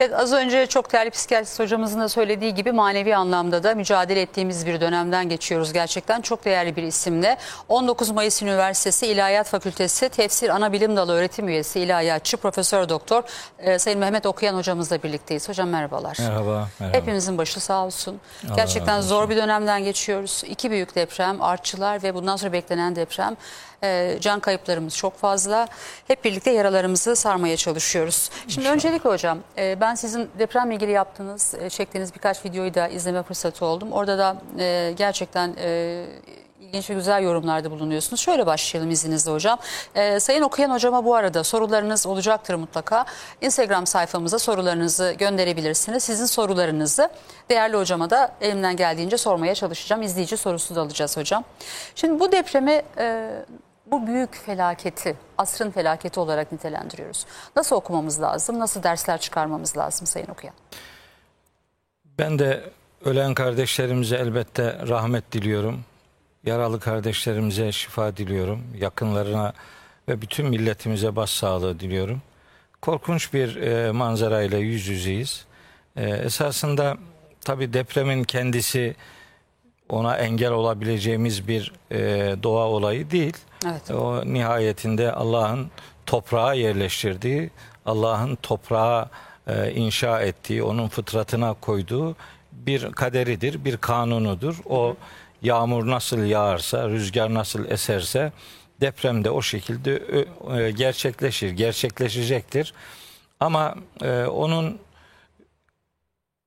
Evet, az önce çok değerli psikiyatrist hocamızın da söylediği gibi manevi anlamda da mücadele ettiğimiz bir dönemden geçiyoruz gerçekten. Çok değerli bir isimle 19 Mayıs Üniversitesi İlahiyat Fakültesi Tefsir Anabilim Dalı öğretim üyesi ilahiyatçı Profesör Doktor e, Sayın Mehmet Okuyan hocamızla birlikteyiz. Hocam merhabalar. Merhaba, merhaba. Hepimizin başı sağ olsun. Allah Gerçekten razı zor bir dönemden geçiyoruz. İki büyük deprem, artçılar ve bundan sonra beklenen deprem. Ee, can kayıplarımız çok fazla. Hep birlikte yaralarımızı sarmaya çalışıyoruz. Şimdi öncelikle hocam e, ben sizin depremle ilgili yaptığınız, e, çektiğiniz birkaç videoyu da izleme fırsatı oldum. Orada da e, gerçekten e, ilginç ve güzel yorumlarda bulunuyorsunuz. Şöyle başlayalım izninizle hocam. Ee, Sayın Okuyan hocama bu arada sorularınız olacaktır mutlaka. Instagram sayfamıza sorularınızı gönderebilirsiniz. Sizin sorularınızı değerli hocama da elimden geldiğince sormaya çalışacağım. İzleyici sorusu da alacağız hocam. Şimdi bu depremi, e, bu büyük felaketi, asrın felaketi olarak nitelendiriyoruz. Nasıl okumamız lazım? Nasıl dersler çıkarmamız lazım Sayın Okuyan? Ben de ölen kardeşlerimize elbette rahmet diliyorum. Yaralı kardeşlerimize şifa diliyorum. Yakınlarına ve bütün milletimize başsağlığı diliyorum. Korkunç bir e, manzarayla yüz yüzeyiz. E, esasında tabi depremin kendisi ona engel olabileceğimiz bir e, doğa olayı değil. Evet. O nihayetinde Allah'ın toprağa yerleştirdiği, Allah'ın toprağa e, inşa ettiği, onun fıtratına koyduğu bir kaderidir, bir kanunudur. O yağmur nasıl yağarsa, rüzgar nasıl eserse deprem de o şekilde e, gerçekleşir, gerçekleşecektir. Ama e, onun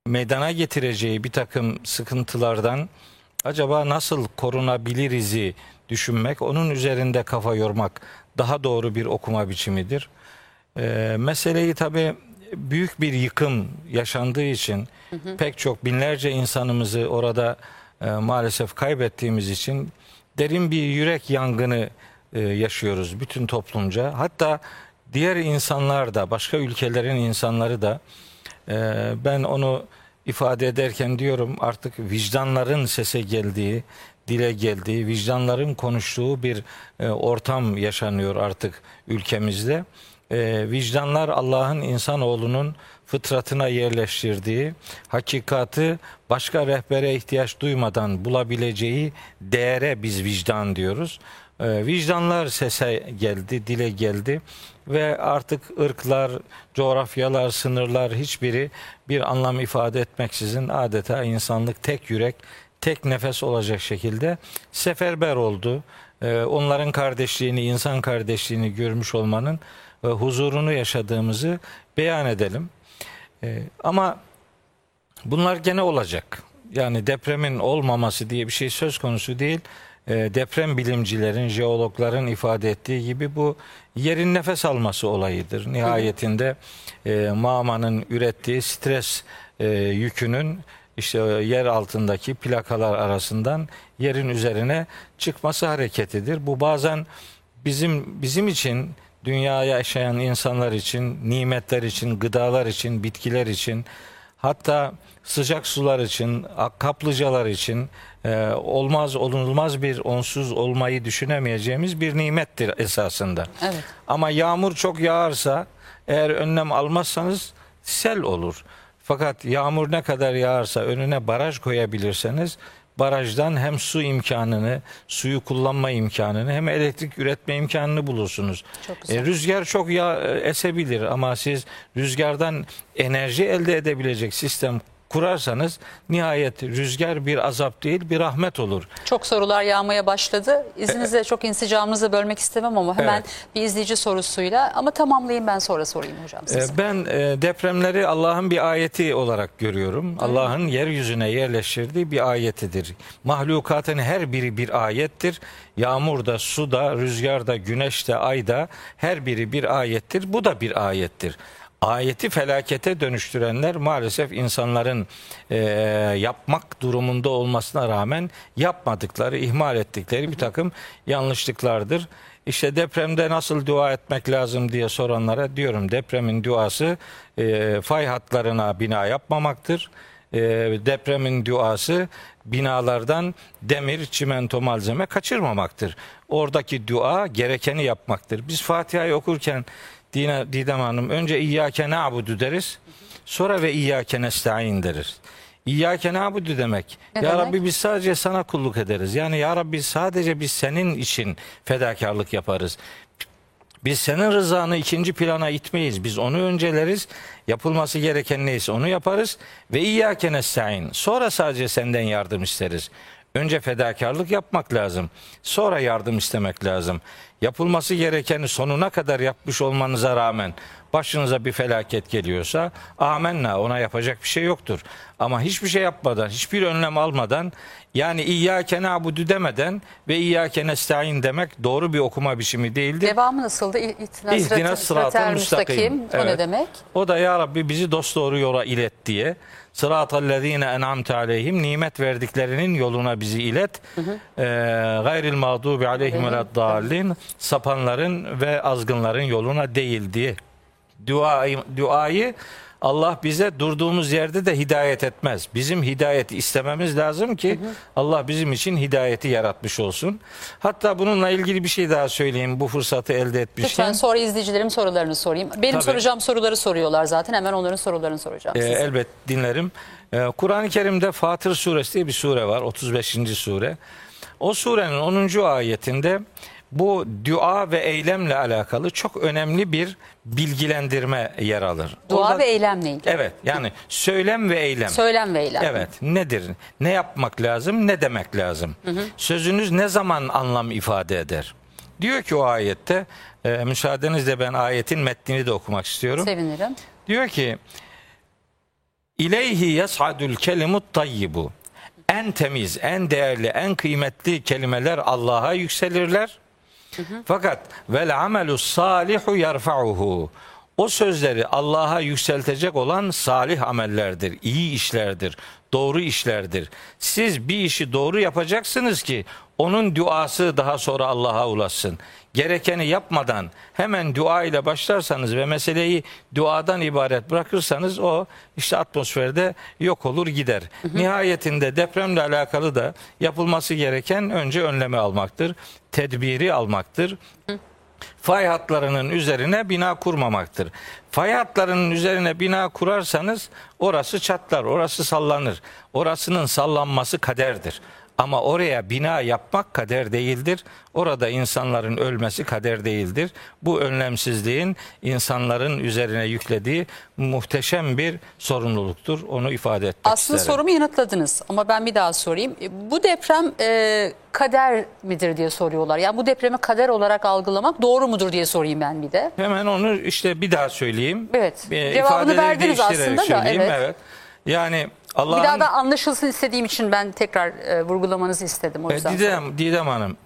meydana getireceği bir takım sıkıntılardan acaba nasıl korunabiliriz'i düşünmek, onun üzerinde kafa yormak daha doğru bir okuma biçimidir. Ee, meseleyi tabii büyük bir yıkım yaşandığı için pek çok binlerce insanımızı orada e, maalesef kaybettiğimiz için derin bir yürek yangını e, yaşıyoruz bütün toplumca. Hatta diğer insanlar da başka ülkelerin insanları da e, ben onu ifade ederken diyorum artık vicdanların sese geldiği, dile geldiği, vicdanların konuştuğu bir e, ortam yaşanıyor artık ülkemizde. E, vicdanlar Allah'ın insanoğlunun fıtratına yerleştirdiği hakikati başka rehbere ihtiyaç duymadan bulabileceği değere biz vicdan diyoruz. E, vicdanlar sese geldi, dile geldi ve artık ırklar, coğrafyalar, sınırlar hiçbiri bir anlam ifade etmeksizin adeta insanlık tek yürek, tek nefes olacak şekilde seferber oldu. E, onların kardeşliğini, insan kardeşliğini görmüş olmanın ve huzurunu yaşadığımızı beyan edelim. E, ama bunlar gene olacak. Yani depremin olmaması diye bir şey söz konusu değil. E, deprem bilimcilerin, jeologların ifade ettiği gibi bu yerin nefes alması olayıdır. Nihayetinde e, mağmanın ürettiği stres e, yükünün işte yer altındaki plakalar arasından yerin üzerine çıkması hareketidir. Bu bazen bizim bizim için dünyaya yaşayan insanlar için, nimetler için, gıdalar için, bitkiler için, hatta sıcak sular için, kaplıcalar için e, olmaz olunulmaz bir onsuz olmayı düşünemeyeceğimiz bir nimettir esasında. Evet. Ama yağmur çok yağarsa eğer önlem almazsanız sel olur. Fakat yağmur ne kadar yağarsa önüne baraj koyabilirseniz barajdan hem su imkanını, suyu kullanma imkanını hem elektrik üretme imkanını bulursunuz. Çok güzel. E, rüzgar çok ya esebilir ama siz rüzgardan enerji elde edebilecek sistem kurarsanız nihayet rüzgar bir azap değil bir rahmet olur. Çok sorular yağmaya başladı. İzninizle çok insicamınızı bölmek istemem ama hemen Evet. bir izleyici sorusuyla ama tamamlayayım ben sonra sorayım hocam size. Ee, Ben e, depremleri Allah'ın bir ayeti olarak görüyorum. Allah'ın yeryüzüne yerleştirdiği bir ayetidir. Mahlukatın her biri bir ayettir. Yağmurda, suda, rüzgarda, güneşte, ayda her biri bir ayettir. Bu da bir ayettir. Ayeti felakete dönüştürenler maalesef insanların e, yapmak durumunda olmasına rağmen yapmadıkları, ihmal ettikleri bir takım yanlışlıklardır. İşte depremde nasıl dua etmek lazım diye soranlara diyorum depremin duası e, fay hatlarına bina yapmamaktır. E, depremin duası binalardan demir, çimento malzeme kaçırmamaktır. Oradaki dua gerekeni yapmaktır. Biz Fatiha'yı okurken Dine, Didem Hanım önce İyyâke na'budu deriz. Sonra ve İyyâke nesta'in deriz. İyyâke na'budu demek. Ne ya demek? Rabbi biz sadece sana kulluk ederiz. Yani ya Rabbi sadece biz senin için fedakarlık yaparız. Biz senin rızanı ikinci plana itmeyiz. Biz onu önceleriz. Yapılması gereken neyse onu yaparız. Ve İyyâke nesta'in. Sonra sadece senden yardım isteriz. Önce fedakarlık yapmak lazım. Sonra yardım istemek lazım. Yapılması gerekeni sonuna kadar yapmış olmanıza rağmen başınıza bir felaket geliyorsa amenna ona yapacak bir şey yoktur. Ama hiçbir şey yapmadan, hiçbir önlem almadan yani İyyâke na'budu demeden ve İyyâke nesta'in demek doğru bir okuma biçimi değildir. Devamı nasıldı? İ- İhtina İhtina sıratal müstakim. O ne Evet. demek? O da ya Rabbi bizi dosdoğru yola ilet diye. Sıratallezine en'amte aleyhim nimet verdiklerinin yoluna bizi ilet. Ee, gayril mağdubi aleyhim veleddallin sapanların ve azgınların yoluna değil diye. Duayı, duayı Allah bize durduğumuz yerde de hidayet etmez. Bizim hidayeti istememiz lazım ki Allah bizim için hidayeti yaratmış olsun. Hatta bununla ilgili bir şey daha söyleyeyim bu fırsatı elde etmişken. Lütfen sonra izleyicilerim sorularını sorayım. Benim Tabii. soracağım soruları soruyorlar zaten. Hemen onların sorularını soracağım Ee, size. elbet dinlerim. Ee, Kur'an-ı Kerim'de Fatır suresi diye bir sure var. 35. sure. O surenin 10. ayetinde bu dua ve eylemle alakalı çok önemli bir bilgilendirme yer alır. Dua Orada- ve eylemle ilgili. Evet yani söylem ve eylem. Söylem ve eylem. Evet nedir? Ne yapmak lazım? Ne demek lazım? Sözünüz ne zaman anlam ifade eder? Diyor ki o ayette, e, müsaadenizle ben ayetin metnini de okumak istiyorum. Sevinirim. Diyor ki İleyhi yas'adul kelimut tayyibu. En temiz, en değerli, en kıymetli kelimeler Allah'a yükselirler. Fakat vel amelu salihu yerfa'uhu. O sözleri Allah'a yükseltecek olan salih amellerdir, iyi işlerdir, doğru işlerdir. Siz bir işi doğru yapacaksınız ki onun duası daha sonra Allah'a ulaşsın. Gerekeni yapmadan hemen dua ile başlarsanız ve meseleyi duadan ibaret bırakırsanız o işte atmosferde yok olur gider. Nihayetinde depremle alakalı da yapılması gereken önce önleme almaktır. Tedbiri almaktır fay hatlarının üzerine bina kurmamaktır. Fay hatlarının üzerine bina kurarsanız orası çatlar, orası sallanır. Orasının sallanması kaderdir. Ama oraya bina yapmak kader değildir. Orada insanların ölmesi kader değildir. Bu önlemsizliğin insanların üzerine yüklediği muhteşem bir sorumluluktur. Onu ifade etmek Aslında isterim. sorumu yanıtladınız ama ben bir daha sorayım. E, Bu deprem e, kader midir diye soruyorlar. Yani bu depremi kader olarak algılamak doğru mudur diye sorayım ben bir de. Hemen onu işte bir daha söyleyeyim. Evet. Ee, Cevabını verdiniz aslında da, söyleyeyim. evet. Yani Allah'ın Bir daha da anlaşılsın istediğim için ben tekrar e, vurgulamanızı istedim o E, yüzden. Didem, Didem Hanım,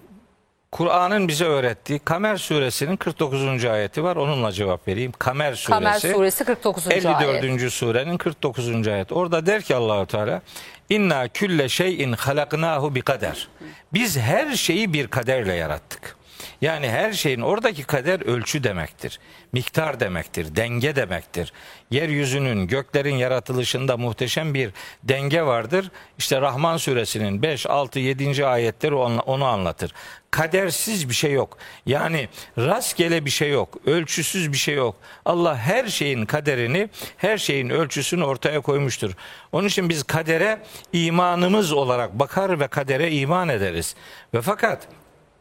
Kur'an'ın bize öğrettiği Kamer suresinin 49. ayeti var. Onunla cevap vereyim. Kamer suresi. Kamer suresi 49. 54. ayet. surenin 49. ayet. Orada der ki Allahu Teala İnna külle şeyin halaknahu bi kader. Biz her şeyi bir kaderle yarattık. Yani her şeyin oradaki kader ölçü demektir. Miktar demektir, denge demektir. Yeryüzünün, göklerin yaratılışında muhteşem bir denge vardır. İşte Rahman suresinin 5, 6, 7. ayetleri onu anlatır. Kadersiz bir şey yok. Yani rastgele bir şey yok. Ölçüsüz bir şey yok. Allah her şeyin kaderini, her şeyin ölçüsünü ortaya koymuştur. Onun için biz kadere imanımız olarak bakar ve kadere iman ederiz. Ve fakat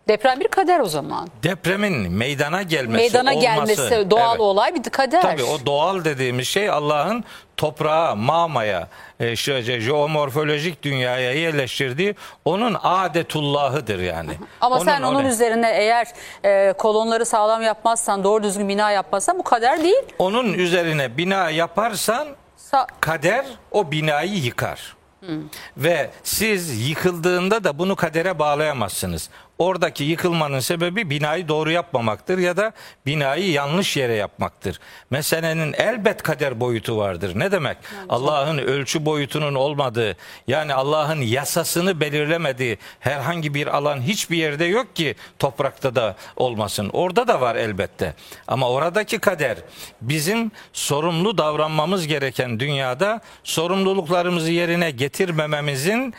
Deprem bir kader o zaman. depremin meydana gelmesi, Meydana olması, gelmesi doğal evet. olay bir kader. Tabii o doğal dediğimiz şey Allah'ın toprağa, mamaya, e, işte jeomorfolojik dünyaya yerleştirdiği onun adetullahıdır yani. Ama sen Onun onun öyle. üzerine eğer e, kolonları sağlam yapmazsan, doğru düzgün bina yapmazsan bu kader değil. onun üzerine bina yaparsan Sa- kader o binayı yıkar. Hmm. Ve siz yıkıldığında da bunu kadere bağlayamazsınız. Oradaki yıkılmanın sebebi binayı doğru yapmamaktır ya da binayı yanlış yere yapmaktır. Meselenin elbet kader boyutu vardır. Ne demek? Allah'ın ölçü boyutunun olmadığı, yani Allah'ın yasasını belirlemediği herhangi bir alan hiçbir yerde yok ki toprakta da olmasın. Orada da var elbette. Ama oradaki kader bizim sorumlu davranmamız gereken dünyada sorumluluklarımızı yerine getirmememizin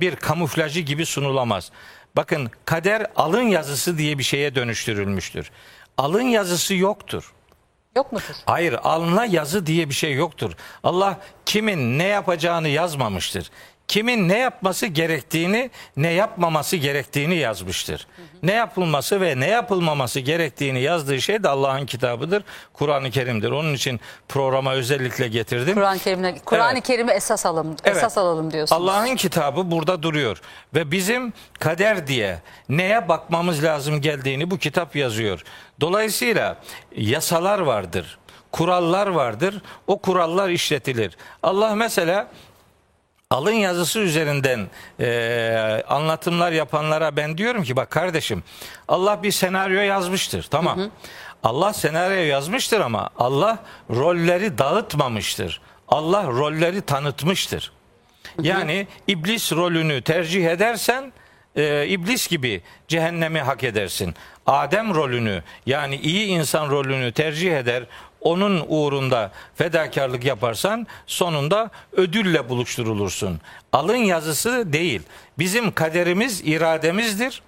bir kamuflajı gibi sunulamaz. Bakın kader alın yazısı diye bir şeye dönüştürülmüştür. Alın yazısı yoktur. Yok mudur? Hayır alnına yazı diye bir şey yoktur. Allah kimin ne yapacağını yazmamıştır. Kimin ne yapması gerektiğini, ne yapmaması gerektiğini yazmıştır. Ne yapılması ve ne yapılmaması gerektiğini yazdığı şey de Allah'ın kitabıdır. Kur'an-ı Kerim'dir. Onun için programa özellikle getirdim. Kur'an-ı Kerim'e Kur'an-ı Evet. Kerim'i esas alalım. Evet. Esas alalım diyorsunuz. Allah'ın kitabı burada duruyor ve bizim kader diye neye bakmamız lazım geldiğini bu kitap yazıyor. Dolayısıyla yasalar vardır, kurallar vardır. O kurallar işletilir. Allah mesela alın yazısı üzerinden e, anlatımlar yapanlara ben diyorum ki bak kardeşim Allah bir senaryo yazmıştır tamam. Allah senaryo yazmıştır ama Allah rolleri dağıtmamıştır. Allah rolleri tanıtmıştır. Yani iblis rolünü tercih edersen e, iblis gibi cehennemi hak edersin. Adem rolünü yani iyi insan rolünü tercih eder. Onun uğrunda fedakarlık yaparsan sonunda ödülle buluşturulursun. Alın yazısı değil. Bizim kaderimiz irademizdir.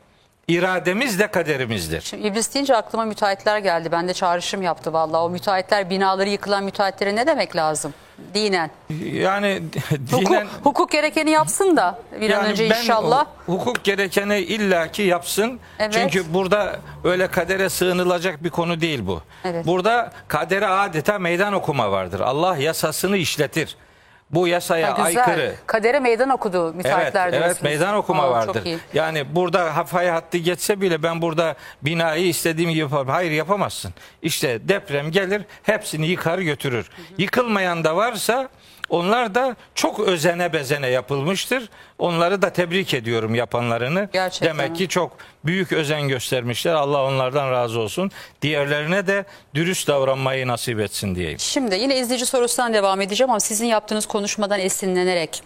İrademiz de kaderimizdir. Şimdi iblis deyince aklıma müteahhitler geldi. Ben de çağrışım yaptı vallahi. O müteahhitler binaları yıkılan müteahhitlere ne demek lazım? Dinen. Yani Hukuk, dinen hukuk gerekeni yapsın da bir an Yani önce ben inşallah. hu- hukuk gerekeni illaki yapsın. Evet. Çünkü burada öyle kadere sığınılacak bir konu değil bu. Evet. Burada kadere adeta meydan okuma vardır. Allah yasasını işletir. Bu yasaya Ha, güzel. aykırı. Kadere meydan okudu Evet, müteahhitler evet diyorsunuz. meydan okuma Aa, vardır. Çok iyi. Yani burada hafaya hattı geçse bile ben burada binayı istediğim gibi yaparım. Hayır yapamazsın. İşte deprem gelir hepsini yıkar götürür. Yıkılmayan da varsa onlar da çok özene bezene yapılmıştır. Onları da tebrik ediyorum yapanlarını. Gerçekten. Demek ki çok büyük özen göstermişler. Allah onlardan razı olsun. Diğerlerine de dürüst davranmayı nasip etsin diyeyim. Şimdi yine izleyici sorusundan devam edeceğim ama sizin yaptığınız konuşmadan esinlenerek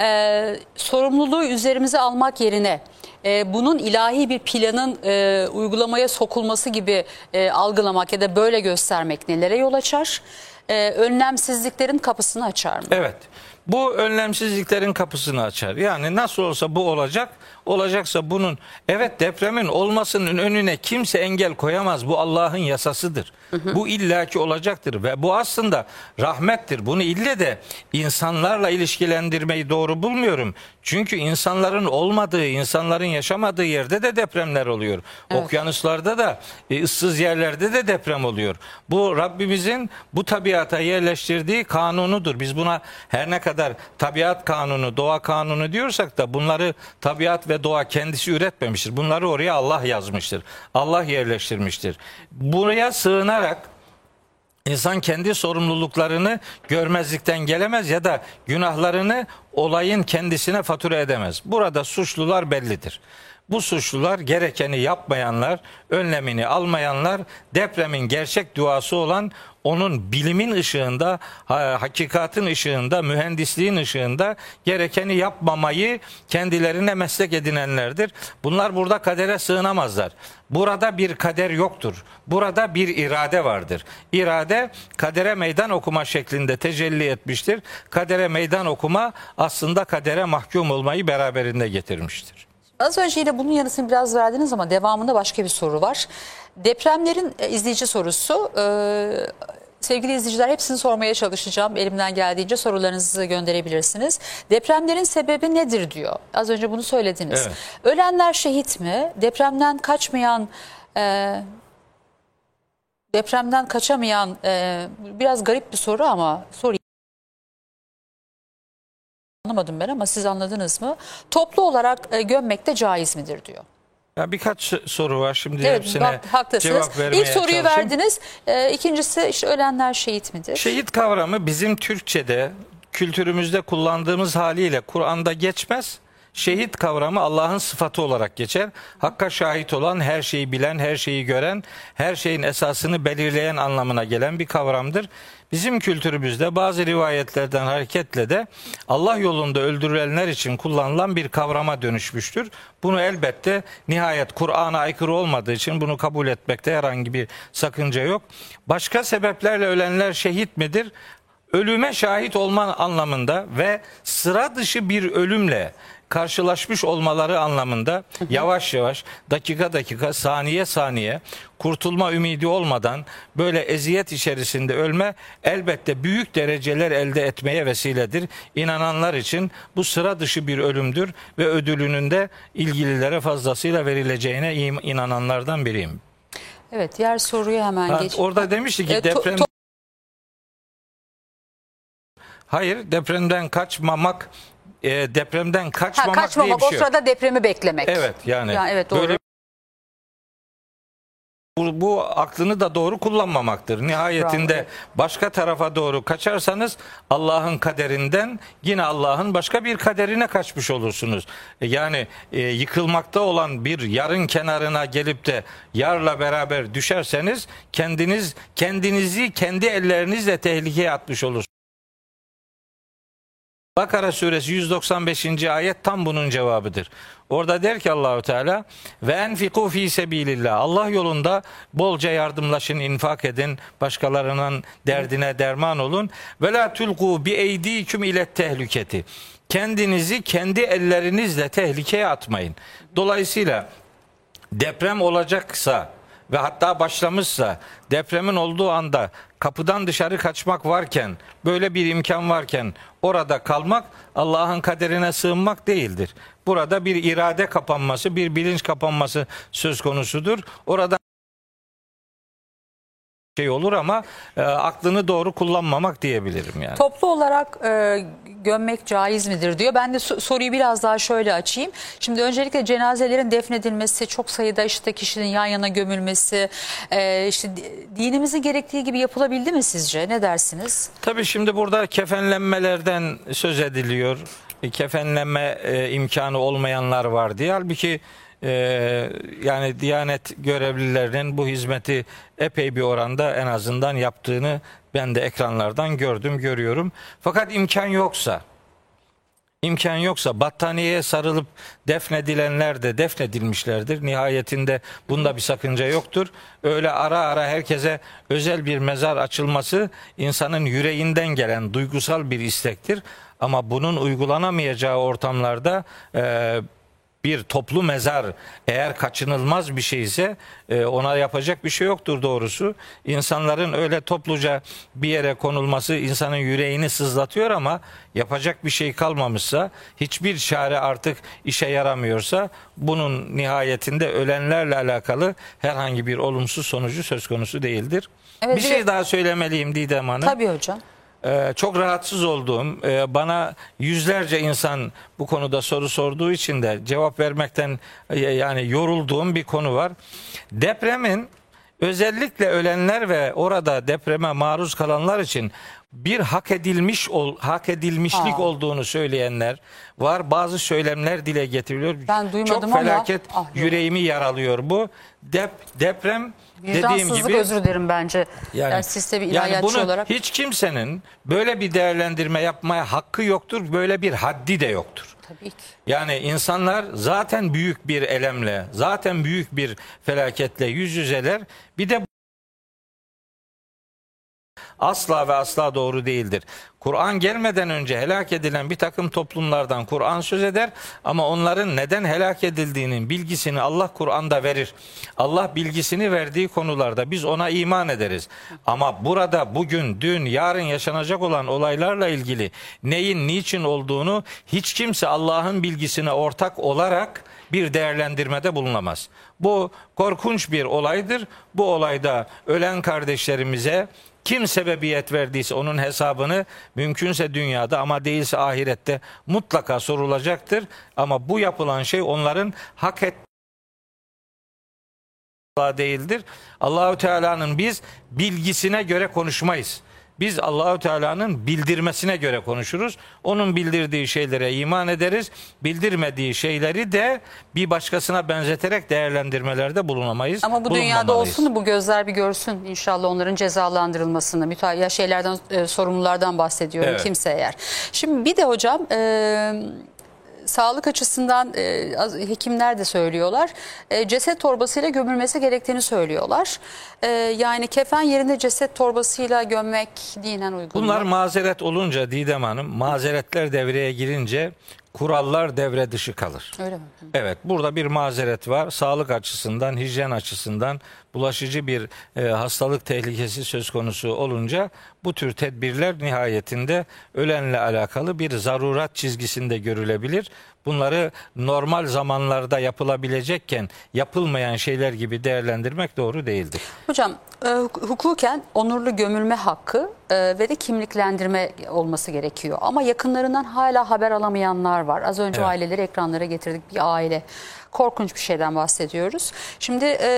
e, sorumluluğu üzerimize almak yerine e, bunun ilahi bir planın e, uygulamaya sokulması gibi e, algılamak ya da böyle göstermek nelere yol açar? E, önlemsizliklerin kapısını açar mı? Evet. Bu önlemsizliklerin kapısını açar. Yani nasıl olsa bu olacak. Olacaksa bunun evet depremin olmasının önüne kimse engel koyamaz. Bu Allah'ın yasasıdır. Bu illaki olacaktır ve bu aslında rahmettir. Bunu ille de insanlarla ilişkilendirmeyi doğru bulmuyorum. Çünkü insanların olmadığı, insanların yaşamadığı yerde de depremler oluyor. Okyanuslarda da, e, ıssız yerlerde de deprem oluyor. Bu Rabbimizin bu tabiata yerleştirdiği kanunudur. Biz buna her ne kadar tabiat kanunu, doğa kanunu diyorsak da bunları tabiat ve doğa kendisi üretmemiştir. Bunları oraya Allah yazmıştır. Allah yerleştirmiştir. Buraya sığınarak İnsan kendi sorumluluklarını görmezlikten gelemez ya da günahlarını olayın kendisine fatura edemez. Burada suçlular bellidir. Bu suçlular gerekeni yapmayanlar, önlemini almayanlar, depremin gerçek duası olan onun bilimin ışığında, ha- hakikatin ışığında, mühendisliğin ışığında gerekeni yapmamayı kendilerine meslek edinenlerdir. Bunlar burada kadere sığınamazlar. Burada bir kader yoktur. Burada bir irade vardır. İrade kadere meydan okuma şeklinde tecelli etmiştir. Kadere meydan okuma aslında kadere mahkum olmayı beraberinde getirmiştir. Az önce yine bunun yanısını biraz verdiniz ama devamında başka bir soru var. Depremlerin e, izleyici sorusu. e, sevgili izleyiciler hepsini sormaya çalışacağım. Elimden geldiğince sorularınızı gönderebilirsiniz. Depremlerin sebebi nedir diyor. Az önce bunu söylediniz. Evet. Ölenler şehit mi? Depremden kaçmayan... e, depremden kaçamayan e, biraz garip bir soru ama soru anlamadım ben ama siz anladınız mı? Toplu olarak e, gömmek de caiz midir diyor. Ya birkaç soru var şimdi Evet hepsine bak, haklısınız. cevap vermeye İlk soruyu çalışayım. verdiniz. E, ikincisi işte ölenler şehit midir? Şehit kavramı bizim Türkçe'de kültürümüzde kullandığımız haliyle Kur'an'da geçmez. Şehit kavramı Allah'ın sıfatı olarak geçer. Hakka şahit olan, her şeyi bilen, her şeyi gören, her şeyin esasını belirleyen anlamına gelen bir kavramdır. Bizim kültürümüzde bazı rivayetlerden hareketle de Allah yolunda öldürülenler için kullanılan bir kavrama dönüşmüştür. Bunu elbette nihayet Kur'an'a aykırı olmadığı için bunu kabul etmekte herhangi bir sakınca yok. Başka sebeplerle ölenler şehit midir? ölüme şahit olman anlamında ve sıra dışı bir ölümle karşılaşmış olmaları anlamında yavaş yavaş dakika dakika saniye saniye kurtulma ümidi olmadan böyle eziyet içerisinde ölme elbette büyük dereceler elde etmeye vesiledir. İnananlar için bu sıra dışı bir ölümdür ve ödülünün de ilgililere fazlasıyla verileceğine inananlardan biriyim. Evet diğer soruyu hemen Ha, geç. orada demişti ki E, deprem Hayır depremden kaçmamak e, depremden Ha, kaçmamak, kaçmamak diye bir o şey yok. sırada depremi beklemek. Evet yani, Ya, evet, doğru. böyle bu, bu aklını da doğru kullanmamaktır. Nihayetinde Bravo, başka tarafa doğru kaçarsanız Allah'ın kaderinden yine Allah'ın başka bir kaderine kaçmış olursunuz. E, Yani e, yıkılmakta olan bir yarın kenarına gelip de yarla beraber düşerseniz kendiniz kendinizi kendi ellerinizle tehlikeye atmış olursunuz. Bakara suresi 195. ayet tam bunun cevabıdır. Orada der ki Allahu Teala ve enfiku fi sebilillah. Allah yolunda bolca yardımlaşın, infak edin, başkalarının derdine derman olun. Ve la tulku bi eydiküm ile tehliketi. Kendinizi kendi ellerinizle tehlikeye atmayın. Dolayısıyla deprem olacaksa ve hatta başlamışsa depremin olduğu anda kapıdan dışarı kaçmak varken böyle bir imkan varken orada kalmak Allah'ın kaderine sığınmak değildir. Burada bir irade kapanması, bir bilinç kapanması söz konusudur. Orada şey olur ama e, aklını doğru kullanmamak diyebilirim yani. Toplu olarak e, gömmek caiz midir diyor. Ben de so- soruyu biraz daha şöyle açayım. Şimdi öncelikle cenazelerin defnedilmesi, çok sayıda işte kişinin yan yana gömülmesi, e, işte di- dinimizin gerektiği gibi yapılabildi mi sizce? Ne dersiniz? Tabii şimdi burada kefenlenmelerden söz ediliyor. E, Kefenlenme e, imkanı olmayanlar var diye. Halbuki e, yani Diyanet görevlilerinin bu hizmeti epey bir oranda en azından yaptığını ben de ekranlardan gördüm, görüyorum. Fakat imkan yoksa imkan yoksa battaniyeye sarılıp defnedilenler de defnedilmişlerdir. Nihayetinde bunda bir sakınca yoktur. Öyle ara ara herkese özel bir mezar açılması insanın yüreğinden gelen duygusal bir istektir. Ama bunun uygulanamayacağı ortamlarda e, bir toplu mezar eğer kaçınılmaz bir şeyse e, ona yapacak bir şey yoktur doğrusu. İnsanların öyle topluca bir yere konulması insanın yüreğini sızlatıyor ama yapacak bir şey kalmamışsa hiçbir çare artık işe yaramıyorsa bunun nihayetinde ölenlerle alakalı herhangi bir olumsuz sonucu söz konusu değildir. Evet, bir şey daha söylemeliyim Didem Hanım. Tabii hocam. Ee, çok rahatsız olduğum, e, bana yüzlerce insan bu konuda soru sorduğu için de cevap vermekten e, yani yorulduğum bir konu var. Depremin özellikle ölenler ve orada depreme maruz kalanlar için bir hak edilmiş ol, hak edilmişlik Aa. olduğunu söyleyenler var. Bazı söylemler dile getiriliyor. Ben duymadım Çok ama- felaket Ah, yok. yüreğimi yaralıyor bu. Dep, deprem dediğim gibi özür dilerim bence. Yani, siz de bir ilahiyatçı bunu olarak. hiç kimsenin böyle bir değerlendirme yapmaya hakkı yoktur. Böyle bir haddi de yoktur. Tabii ki. Yani insanlar zaten büyük bir elemle, zaten büyük bir felaketle yüz yüzeler. Bir de asla ve asla doğru değildir. Kur'an gelmeden önce helak edilen bir takım toplumlardan Kur'an söz eder ama onların neden helak edildiğinin bilgisini Allah Kur'an'da verir. Allah bilgisini verdiği konularda biz ona iman ederiz. Ama burada bugün, dün, yarın yaşanacak olan olaylarla ilgili neyin niçin olduğunu hiç kimse Allah'ın bilgisine ortak olarak bir değerlendirmede bulunamaz. Bu korkunç bir olaydır. Bu olayda ölen kardeşlerimize kim sebebiyet verdiyse onun hesabını mümkünse dünyada ama değilse ahirette mutlaka sorulacaktır. Ama bu yapılan şey onların hak et değildir. Allahü Teala'nın biz bilgisine göre konuşmayız. Biz Allahü Teala'nın bildirmesine göre konuşuruz. Onun bildirdiği şeylere iman ederiz. Bildirmediği şeyleri de bir başkasına benzeterek değerlendirmelerde bulunamayız. Ama bu dünyada olsun da bu gözler bir görsün inşallah onların cezalandırılmasını. Müteahhit ya şeylerden e, sorumlulardan bahsediyorum Evet. kimse eğer. Şimdi bir de hocam e, sağlık açısından e, hekimler de söylüyorlar. E, ceset torbasıyla gömülmesi gerektiğini söylüyorlar. E, yani kefen yerine ceset torbasıyla gömmek dinen uygun. Bunlar mazeret olunca Didem Hanım, mazeretler devreye girince kurallar devre dışı kalır. Öyle mi? Evet burada bir mazeret var. Sağlık açısından, hijyen açısından bulaşıcı bir e, hastalık tehlikesi söz konusu olunca bu tür tedbirler nihayetinde ölenle alakalı bir zarurat çizgisinde görülebilir. Bunları normal zamanlarda yapılabilecekken yapılmayan şeyler gibi değerlendirmek doğru değildir. Hocam e, huk- hukuken onurlu gömülme hakkı e, ve de kimliklendirme olması gerekiyor. Ama yakınlarından hala haber alamayanlar var. Az önce Evet. aileleri ekranlara getirdik bir aile. Korkunç bir şeyden bahsediyoruz. Şimdi e,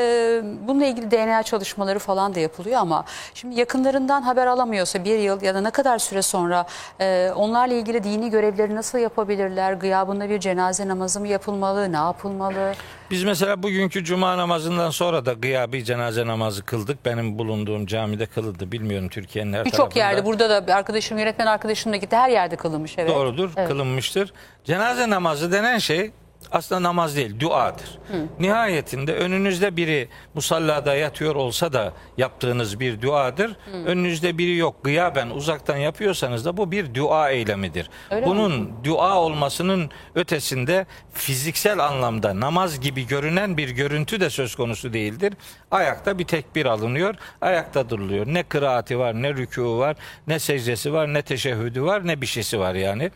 bununla ilgili DNA çalışmaları falan da yapılıyor ama şimdi yakınlarından haber alamıyorsa bir yıl ya da ne kadar süre sonra e, onlarla ilgili dini görevleri nasıl yapabilirler? Gıyabında bir cenaze namazı mı yapılmalı? Ne yapılmalı? Biz mesela bugünkü cuma namazından sonra da gıyabi cenaze namazı kıldık. Benim bulunduğum camide kılındı. Bilmiyorum Türkiye'nin her Birçok tarafında. yerde burada da arkadaşım yönetmen arkadaşım da gitti her yerde kılınmış evet. Doğrudur, Evet. kılınmıştır. Cenaze namazı denen şey aslında namaz değil, duadır. Nihayetinde önünüzde biri musallada yatıyor olsa da yaptığınız bir duadır. Önünüzde biri yok, gıyaben uzaktan yapıyorsanız da bu bir dua eylemidir. Öyle mi? Bunun dua olmasının ötesinde fiziksel anlamda namaz gibi görünen bir görüntü de söz konusu değildir. Ayakta bir tekbir alınıyor, ayakta duruluyor. Ne kıraati var, ne rükû var, ne secdesi var, ne teşehhüdü var, ne bir şeysi var yani.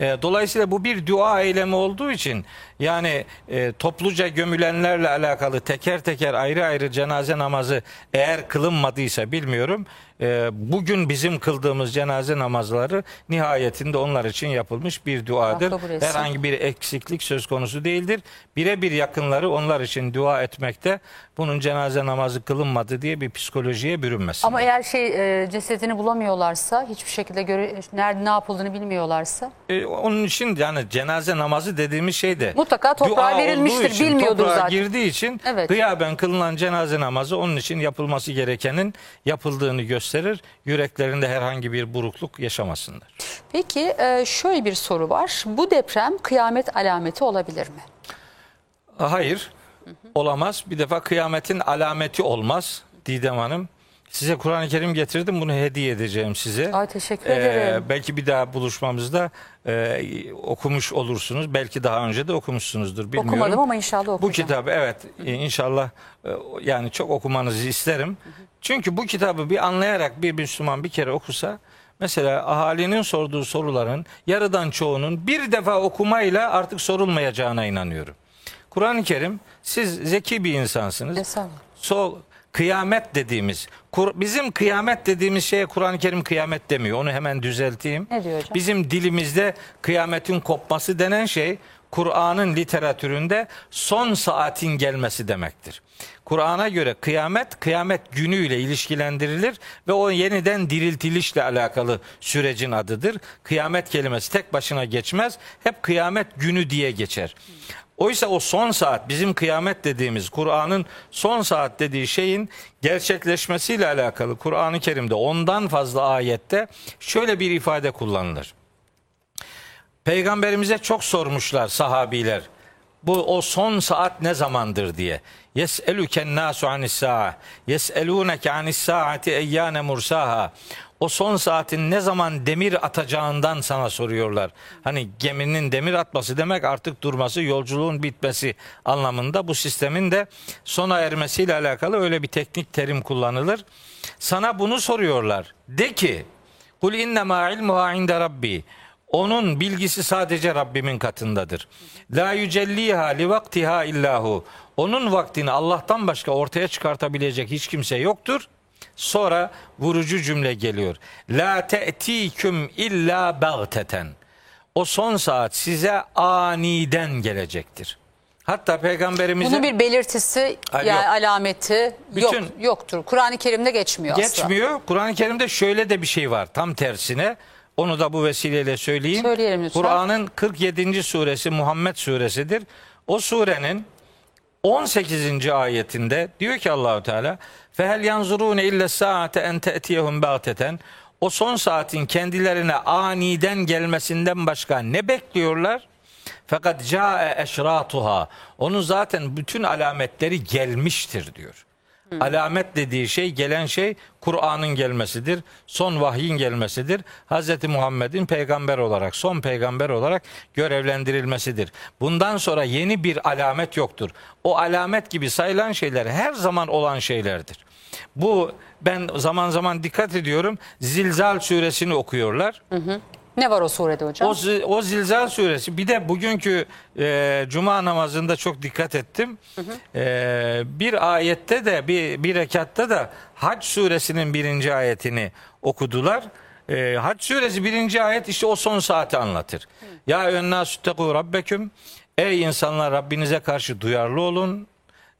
E, dolayısıyla bu bir dua eylemi olduğu için yani e, topluca gömülenlerle alakalı teker teker ayrı ayrı cenaze namazı eğer kılınmadıysa bilmiyorum. E, bugün bizim kıldığımız cenaze namazları nihayetinde onlar için yapılmış bir duadır. Herhangi bir eksiklik söz konusu değildir. Birebir yakınları onlar için dua etmekte bunun cenaze namazı kılınmadı diye bir psikolojiye bürünmesin. Ama eğer şey e, cesedini bulamıyorlarsa hiçbir şekilde göre, nerede ne yapıldığını bilmiyorlarsa E, onun için yani cenaze namazı dediğimiz şey de Mutlaka toprağa dua verilmiştir, için, bilmiyordur toprağa zaten. girdiği için Evet. gıyaben kılınan cenaze namazı onun için yapılması gerekenin yapıldığını gösterir. Yüreklerinde herhangi bir burukluk yaşamasınlar. Peki e, şöyle bir soru var. Bu deprem kıyamet alameti olabilir mi? Hayır olamaz. Bir defa kıyametin alameti olmaz Didem Hanım. Size Kur'an-ı Kerim getirdim bunu hediye edeceğim size. Ay teşekkür Ee, ederim. belki bir daha buluşmamızda e, okumuş olursunuz. Belki daha önce de okumuşsunuzdur bilmiyorum. Okumadım ama inşallah Bu okuyacağım. kitabı evet inşallah e, yani çok okumanızı isterim. Çünkü bu kitabı bir anlayarak bir Müslüman bir kere okusa mesela ahalinin sorduğu soruların yarıdan çoğunun bir defa okumayla artık sorulmayacağına inanıyorum. Kur'an-ı Kerim siz zeki bir insansınız. Estağfurullah. Sol kıyamet dediğimiz Kur- bizim kıyamet dediğimiz şeye Kur'an-ı Kerim kıyamet demiyor. Onu hemen düzelteyim. Ne diyor hocam? Bizim dilimizde kıyametin kopması denen şey Kur'an'ın literatüründe son saatin gelmesi demektir. Kur'an'a göre kıyamet kıyamet günüyle ilişkilendirilir ve o yeniden diriltilişle alakalı sürecin adıdır. Kıyamet kelimesi tek başına geçmez. Hep kıyamet günü diye geçer. Oysa o son saat bizim kıyamet dediğimiz Kur'an'ın son saat dediği şeyin gerçekleşmesiyle alakalı Kur'an-ı Kerim'de ondan fazla ayette şöyle bir ifade kullanılır. Peygamberimize çok sormuşlar sahabiler. Bu o son saat ne zamandır diye. Yes'eluken nasu anis sa'a. Yes'eluneke anis saati eyyane mursaha. O son saatin ne zaman demir atacağından sana soruyorlar. Hani geminin demir atması demek artık durması, yolculuğun bitmesi anlamında bu sistemin de sona ermesiyle alakalı öyle bir teknik terim kullanılır. Sana bunu soruyorlar. De ki Kul innema ilmuha inde rabbi. Onun bilgisi sadece Rabbimin katındadır. La yücelliha li vaktiha illahu. Onun vaktini Allah'tan başka ortaya çıkartabilecek hiç kimse yoktur. Sonra vurucu cümle geliyor. La te'tiküm illa bagteten. O son saat size aniden gelecektir. Hatta peygamberimize Bunun bir belirtisi Ay, yani yok. alameti yok Bütün- yoktur. Kur'an-ı Kerim'de geçmiyor asla. Geçmiyor. Kur'an-ı Kerim'de şöyle de bir şey var. Tam tersine. Onu da bu vesileyle söyleyeyim. Söyleyelim lütfen. Kur'an'ın 47. suresi Muhammed suresidir. O surenin 18. ayetinde diyor ki Allahu Teala fehel yanzurune illa saate en te'tiyehum bagteten o son saatin kendilerine aniden gelmesinden başka ne bekliyorlar? Fakat ca'e eşratuha. Onun zaten bütün alametleri gelmiştir diyor. Alamet dediği şey gelen şey Kur'an'ın gelmesidir. Son vahyin gelmesidir. Hz. Muhammed'in peygamber olarak, son peygamber olarak görevlendirilmesidir. Bundan sonra yeni bir alamet yoktur. O alamet gibi sayılan şeyler her zaman olan şeylerdir. Bu ben zaman zaman dikkat ediyorum. Zilzal suresini okuyorlar. Ne var o surede hocam? O, o Zilzal suresi bir de bugünkü e, cuma namazında çok dikkat ettim. E, bir ayette de bir, bir rekatta da Hac suresinin birinci ayetini okudular. E, Hac suresi birinci ayet işte o son saati anlatır. Ya önna süttekû rabbeküm Ey insanlar Rabbinize karşı duyarlı olun.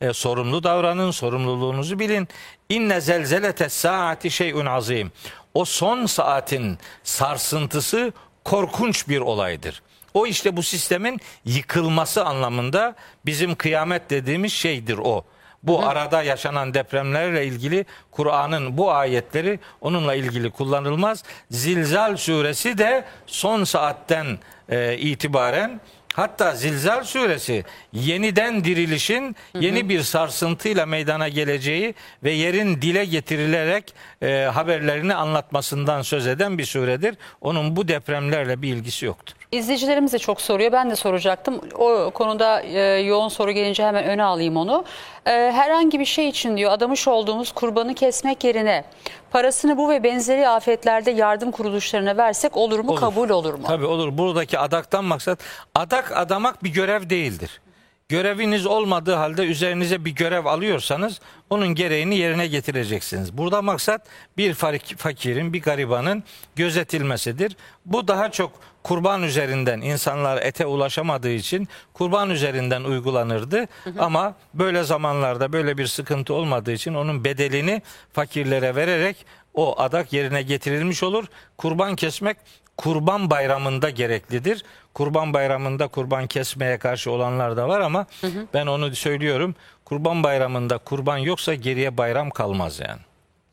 E, sorumlu davranın, sorumluluğunuzu bilin. İnne zelzelete saati şeyun azim. O son saatin sarsıntısı korkunç bir olaydır. O işte bu sistemin yıkılması anlamında bizim kıyamet dediğimiz şeydir o. Bu arada yaşanan depremlerle ilgili Kur'an'ın bu ayetleri onunla ilgili kullanılmaz. Zilzal suresi de son saatten e, itibaren Hatta Zilzal suresi yeniden dirilişin yeni bir sarsıntıyla meydana geleceği ve yerin dile getirilerek e, haberlerini anlatmasından söz eden bir suredir. Onun bu depremlerle bir ilgisi yoktur. İzleyicilerimiz de çok soruyor. Ben de soracaktım. O konuda e, yoğun soru gelince hemen öne alayım onu. E, herhangi bir şey için diyor adamış olduğumuz kurbanı kesmek yerine parasını bu ve benzeri afetlerde yardım kuruluşlarına versek olur mu Olur. kabul olur mu? Tabii olur. Buradaki adaktan maksat adak adamak bir görev değildir. Göreviniz olmadığı halde üzerinize bir görev alıyorsanız onun gereğini yerine getireceksiniz. Burada maksat bir fak- fakirin, bir garibanın gözetilmesidir. Bu daha çok kurban üzerinden insanlar ete ulaşamadığı için kurban üzerinden uygulanırdı. Ama böyle zamanlarda böyle bir sıkıntı olmadığı için onun bedelini fakirlere vererek o adak yerine getirilmiş olur. Kurban kesmek Kurban Bayramı'nda gereklidir. Kurban Bayramı'nda kurban kesmeye karşı olanlar da var ama ben onu söylüyorum. Kurban Bayramı'nda kurban yoksa geriye bayram kalmaz yani.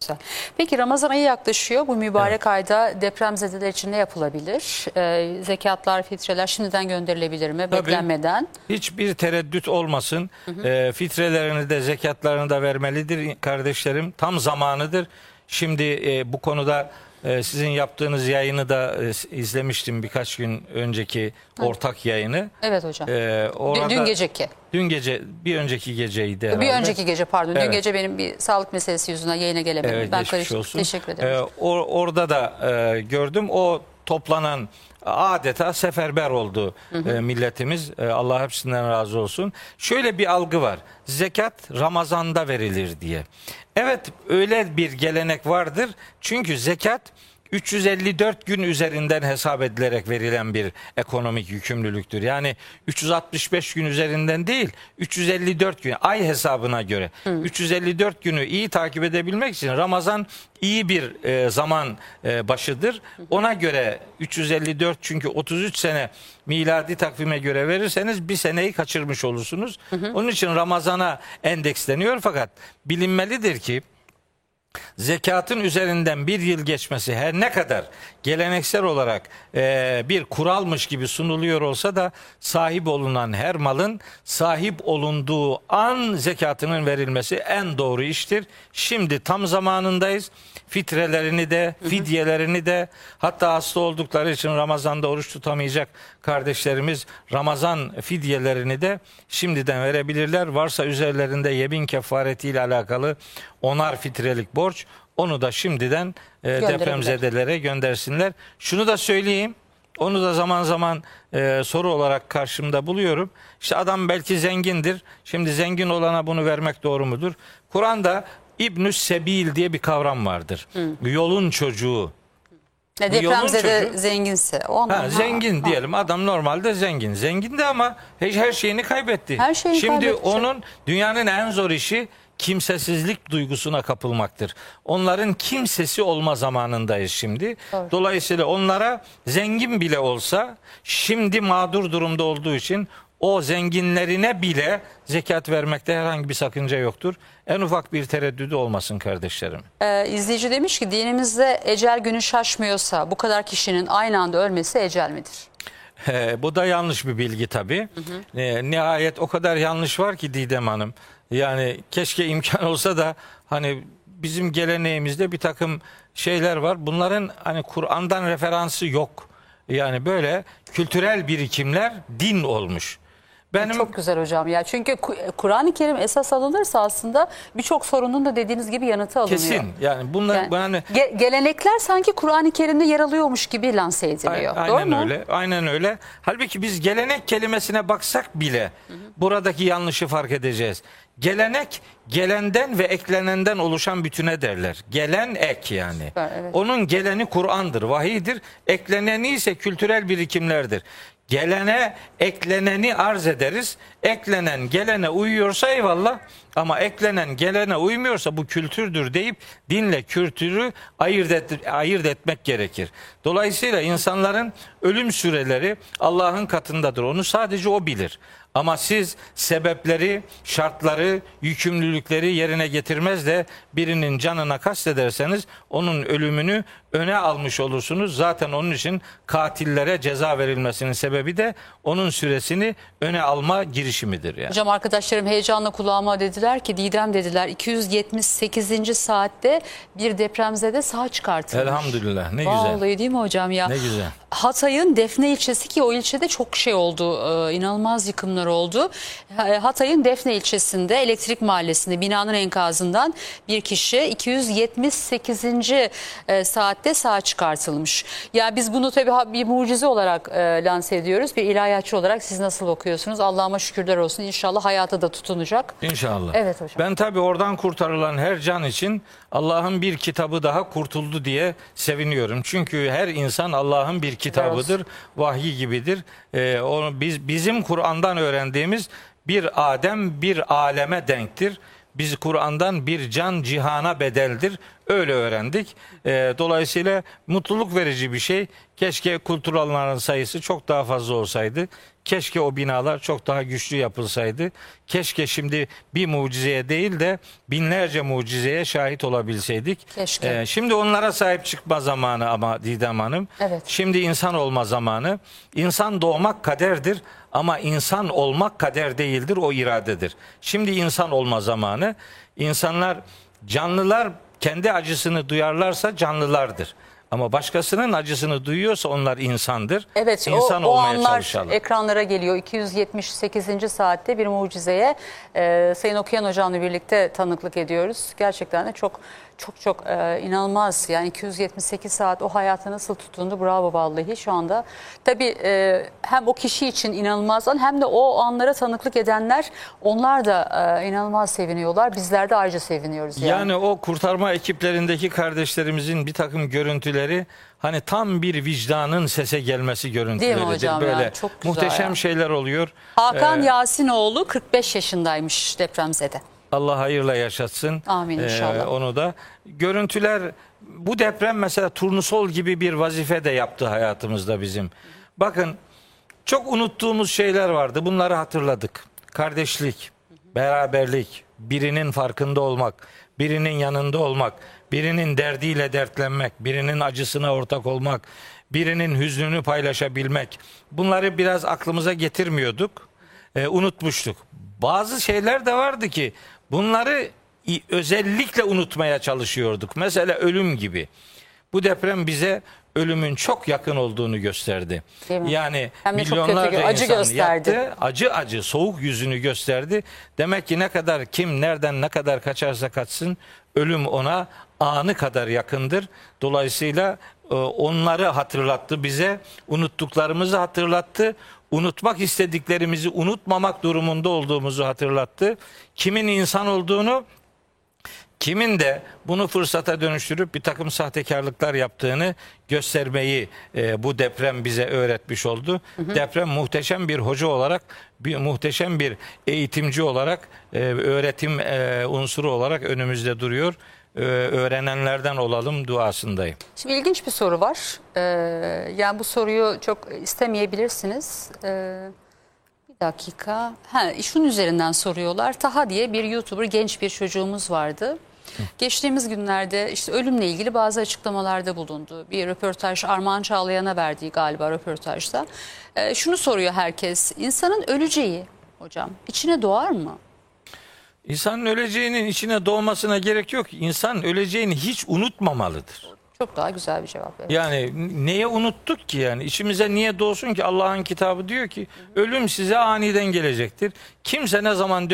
Güzel. Peki Ramazan ayı yaklaşıyor. Bu mübarek ayda depremzedeler için ne yapılabilir? E, zekatlar, fitreler şimdiden gönderilebilir mi? Tabii. Beklenmeden. Hiçbir tereddüt olmasın. Ee, fitrelerini de zekatlarını da vermelidir kardeşlerim. Tam zamanıdır. Şimdi e, bu konuda sizin yaptığınız yayını da e, izlemiştim birkaç gün önceki ortak yayını. Evet hocam. Ee, Dün, orada, dün geceki. Dün gece bir önceki geceydi Bir herhalde. önceki gece pardon. Dün Evet. gece benim bir sağlık meselesi yüzünden yayına gelemedim. Evet, ben karıştım. olsun. Teşekkür ederim. Ee, or- orada da e, gördüm o toplanan adeta seferber oldu e, milletimiz. E, Allah hepsinden razı olsun. Şöyle bir algı var. Zekat Ramazan'da verilir diye. Evet öyle bir gelenek vardır. Çünkü zekat 354 gün üzerinden hesap edilerek verilen bir ekonomik yükümlülüktür. Yani 365 gün üzerinden değil, 354 gün ay hesabına göre. 354 günü iyi takip edebilmek için Ramazan iyi bir e, zaman e, başıdır. Ona göre 354 çünkü 33 sene miladi takvime göre verirseniz bir seneyi kaçırmış olursunuz. Onun için Ramazan'a endeksleniyor fakat bilinmelidir ki zekatın üzerinden bir yıl geçmesi her ne kadar geleneksel olarak e, bir kuralmış gibi sunuluyor olsa da sahip olunan her malın sahip olunduğu an zekatının verilmesi en doğru iştir. Şimdi tam zamanındayız. Fitrelerini de, fidyelerini de hatta hasta oldukları için Ramazan'da oruç tutamayacak kardeşlerimiz Ramazan fidyelerini de şimdiden verebilirler. Varsa üzerlerinde yemin kefaretiyle alakalı onar fitrelik borç onu da şimdiden e, depremzedelere göndersinler. Şunu da söyleyeyim. Onu da zaman zaman e, soru olarak karşımda buluyorum. İşte adam belki zengindir. Şimdi zengin olana bunu vermek doğru mudur? Kur'an'da İbnü Sebil diye bir kavram vardır. Yolun çocuğu. Ne bu yolun depremzede çocuğu- zenginse. O Ha, zengin Ha. diyelim. Adam normalde zengin. Zengin de ama her, her şeyini kaybetti. Her şeyini Şimdi kaybedecek. onun dünyanın en zor işi kimsesizlik duygusuna kapılmaktır. Onların kimsesi olma zamanındayız şimdi. Doğru. Dolayısıyla onlara zengin bile olsa şimdi mağdur durumda olduğu için o zenginlerine bile zekat vermekte herhangi bir sakınca yoktur. En ufak bir tereddüdü olmasın kardeşlerim. Ee, izleyici demiş ki dinimizde ecel günü şaşmıyorsa bu kadar kişinin aynı anda ölmesi ecel midir? He, bu da yanlış bir bilgi tabii. E, nihayet o kadar yanlış var ki Didem Hanım. Yani keşke imkan olsa da hani bizim geleneğimizde bir takım şeyler var. Bunların hani Kur'an'dan referansı yok. Yani böyle kültürel birikimler din olmuş. Benim Çok güzel hocam ya. Çünkü Ku- Kur'an-ı Kerim esas alınırsa aslında birçok sorunun da dediğiniz gibi yanıtı alınıyor. kesin yani bunlar Yani yani ge- gelenekler sanki Kur'an-ı Kerim'de yer alıyormuş gibi lanse ediliyor. A- Doğru Aynen mu? öyle. Aynen öyle. Halbuki biz gelenek kelimesine baksak bile buradaki yanlışı fark edeceğiz. Gelenek gelenden ve eklenenden oluşan bütüne derler. Gelen ek yani. Süper, evet. Onun geleni Kur'an'dır, vahiydir. Ekleneni ise kültürel birikimlerdir. Gelene ekleneni arz ederiz. Eklenen gelene uyuyorsa eyvallah ama eklenen gelene uymuyorsa bu kültürdür deyip dinle kültürü ayırt, et, ayırt etmek gerekir. Dolayısıyla insanların ölüm süreleri Allah'ın katındadır. Onu sadece o bilir. Ama siz sebepleri, şartları, yükümlülükleri yerine getirmez de birinin canına kastederseniz onun ölümünü öne almış olursunuz. Zaten onun için katillere ceza verilmesinin sebebi de onun süresini öne alma girişimidir yani. Hocam arkadaşlarım heyecanla kulağıma dediler ki Didem dediler 278. saatte bir depremzede sağ çıkartılmış. Elhamdülillah ne güzel. Vallahi değil mi hocam ya? Ne güzel. Hatay'ın Defne ilçesi ki o ilçede çok şey oldu, e, inanılmaz yıkımlar oldu. E, Hatay'ın Defne ilçesinde elektrik mahallesinde binanın enkazından bir kişi 278. e, saatte sağ çıkartılmış. Ya biz bunu tabii bir mucize olarak e, lanse ediyoruz. Bir ilahiyatçı olarak siz nasıl okuyorsunuz? Allah'ıma şükürler olsun. İnşallah hayata da tutunacak. İnşallah. Evet hocam. Ben tabii oradan kurtarılan her can için Allah'ın bir kitabı daha kurtuldu diye seviniyorum. Çünkü her insan Allah'ın bir kitabıdır, vahyi gibidir. Ee, onu biz bizim Kur'an'dan öğrendiğimiz bir Adem bir aleme denktir. Biz Kur'an'dan bir can cihana bedeldir. Öyle öğrendik. Ee, dolayısıyla mutluluk verici bir şey. Keşke kulturalların sayısı çok daha fazla olsaydı. Keşke o binalar çok daha güçlü yapılsaydı. Keşke şimdi bir mucizeye değil de binlerce mucizeye şahit olabilseydik. Keşke. Ee, şimdi onlara sahip çıkma zamanı ama Didem Hanım. Evet. Şimdi insan olma zamanı. İnsan doğmak kaderdir ama insan olmak kader değildir o iradedir. Şimdi insan olma zamanı. İnsanlar canlılar kendi acısını duyarlarsa canlılardır. Ama başkasının acısını duyuyorsa onlar insandır. Evet İnsan o, o olmaya anlar çalışalım. ekranlara geliyor. 278. saatte bir mucizeye e, Sayın Okuyan Hocam'la birlikte tanıklık ediyoruz. Gerçekten de çok çok çok e, inanılmaz. Yani 278 saat o hayata nasıl tutundu bravo vallahi şu anda. Tabii e, hem o kişi için inanılmaz an hem de o anlara tanıklık edenler onlar da e, inanılmaz seviniyorlar. Bizler de ayrıca seviniyoruz. Yani. Yani o kurtarma ekiplerindeki kardeşlerimizin bir takım görüntüleri hani tam bir vicdanın sese gelmesi görüntüleridir. hocam ya? Böyle Çok güzel muhteşem ya. şeyler oluyor. Hakan Ee, Yasinoğlu 45 yaşındaymış depremzede. Allah hayırla yaşatsın. Amin inşallah. onu da. Görüntüler bu deprem mesela turnusol gibi bir vazife de yaptı hayatımızda bizim. Bakın çok unuttuğumuz şeyler vardı. Bunları hatırladık. Kardeşlik, beraberlik, birinin farkında olmak, birinin yanında olmak, birinin derdiyle dertlenmek, birinin acısına ortak olmak, birinin hüznünü paylaşabilmek. Bunları biraz aklımıza getirmiyorduk. e, unutmuştuk. Bazı şeyler de vardı ki bunları özellikle unutmaya çalışıyorduk. Mesela ölüm gibi. Bu deprem bize ölümün çok yakın olduğunu gösterdi. Yani Hem de çok milyonlarca kötü, acı insan gösterdi. yattı, acı acı soğuk yüzünü gösterdi. Demek ki ne kadar kim nereden ne kadar kaçarsa kaçsın ölüm ona anı kadar yakındır. Dolayısıyla onları hatırlattı bize, unuttuklarımızı hatırlattı. Unutmak istediklerimizi unutmamak durumunda olduğumuzu hatırlattı. Kimin insan olduğunu kimin de bunu fırsata dönüştürüp bir takım sahtekarlıklar yaptığını göstermeyi e, bu deprem bize öğretmiş oldu. Deprem muhteşem bir hoca olarak, bir muhteşem bir eğitimci olarak, e, öğretim e, unsuru olarak önümüzde duruyor. E, öğrenenlerden olalım duasındayım. Şimdi ilginç bir soru var. Ee, yani bu soruyu çok istemeyebilirsiniz. Ee, bir dakika. Ha, şunun üzerinden soruyorlar. Taha diye bir YouTuber genç bir çocuğumuz vardı. Geçtiğimiz günlerde işte ölümle ilgili bazı açıklamalarda bulundu. Bir röportaj Armağan Çağlayan'a verdiği galiba röportajda. Ee, şunu soruyor herkes. İnsanın öleceği hocam içine doğar mı? İnsanın öleceğinin içine doğmasına gerek yok. İnsan öleceğini hiç unutmamalıdır. Çok daha güzel bir cevap. Evet. Yani neye unuttuk ki yani? İçimize niye doğsun ki? Allah'ın kitabı diyor ki ölüm size aniden gelecektir. Kimse ne zaman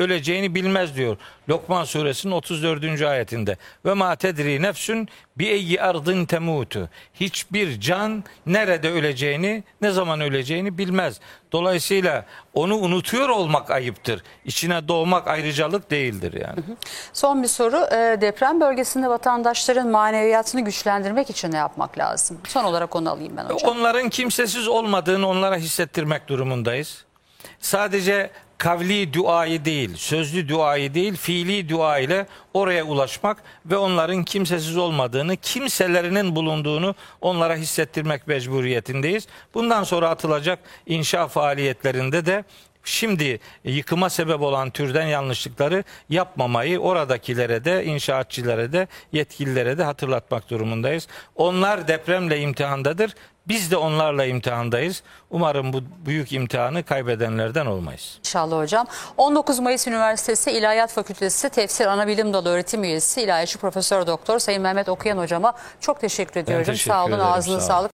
öleceğini bilmez diyor. Lokman suresinin 34. ayetinde. Ve ma tedri nefsün bi eyyi ardın temutu. Hiçbir can nerede öleceğini, ne zaman öleceğini bilmez. Dolayısıyla onu unutuyor olmak ayıptır. İçine doğmak ayrıcalık değildir yani. Son bir soru. Ee, deprem bölgesinde vatandaşların maneviyatını güçlendirmek için ne yapmak lazım? Son olarak onu alayım ben hocam. Onların kimsesiz olmadığını onlara hissettirmek durumundayız. Sadece kavli duayı değil, sözlü duayı değil, fiili dua ile oraya ulaşmak ve onların kimsesiz olmadığını, kimselerinin bulunduğunu onlara hissettirmek mecburiyetindeyiz. Bundan sonra atılacak inşa faaliyetlerinde de şimdi yıkıma sebep olan türden yanlışlıkları yapmamayı oradakilere de inşaatçilere de yetkililere de hatırlatmak durumundayız. Onlar depremle imtihandadır. Biz de onlarla imtihandayız. Umarım bu büyük imtihanı kaybedenlerden olmayız. İnşallah hocam. 19 Mayıs Üniversitesi İlahiyat Fakültesi Tefsir Anabilim Dalı Öğretim Üyesi İlahiyatçı Profesör Doktor Sayın Mehmet Okuyan hocama çok teşekkür ediyorum. teşekkür sağ olun ederim, ağzına sağ olun. sağlık.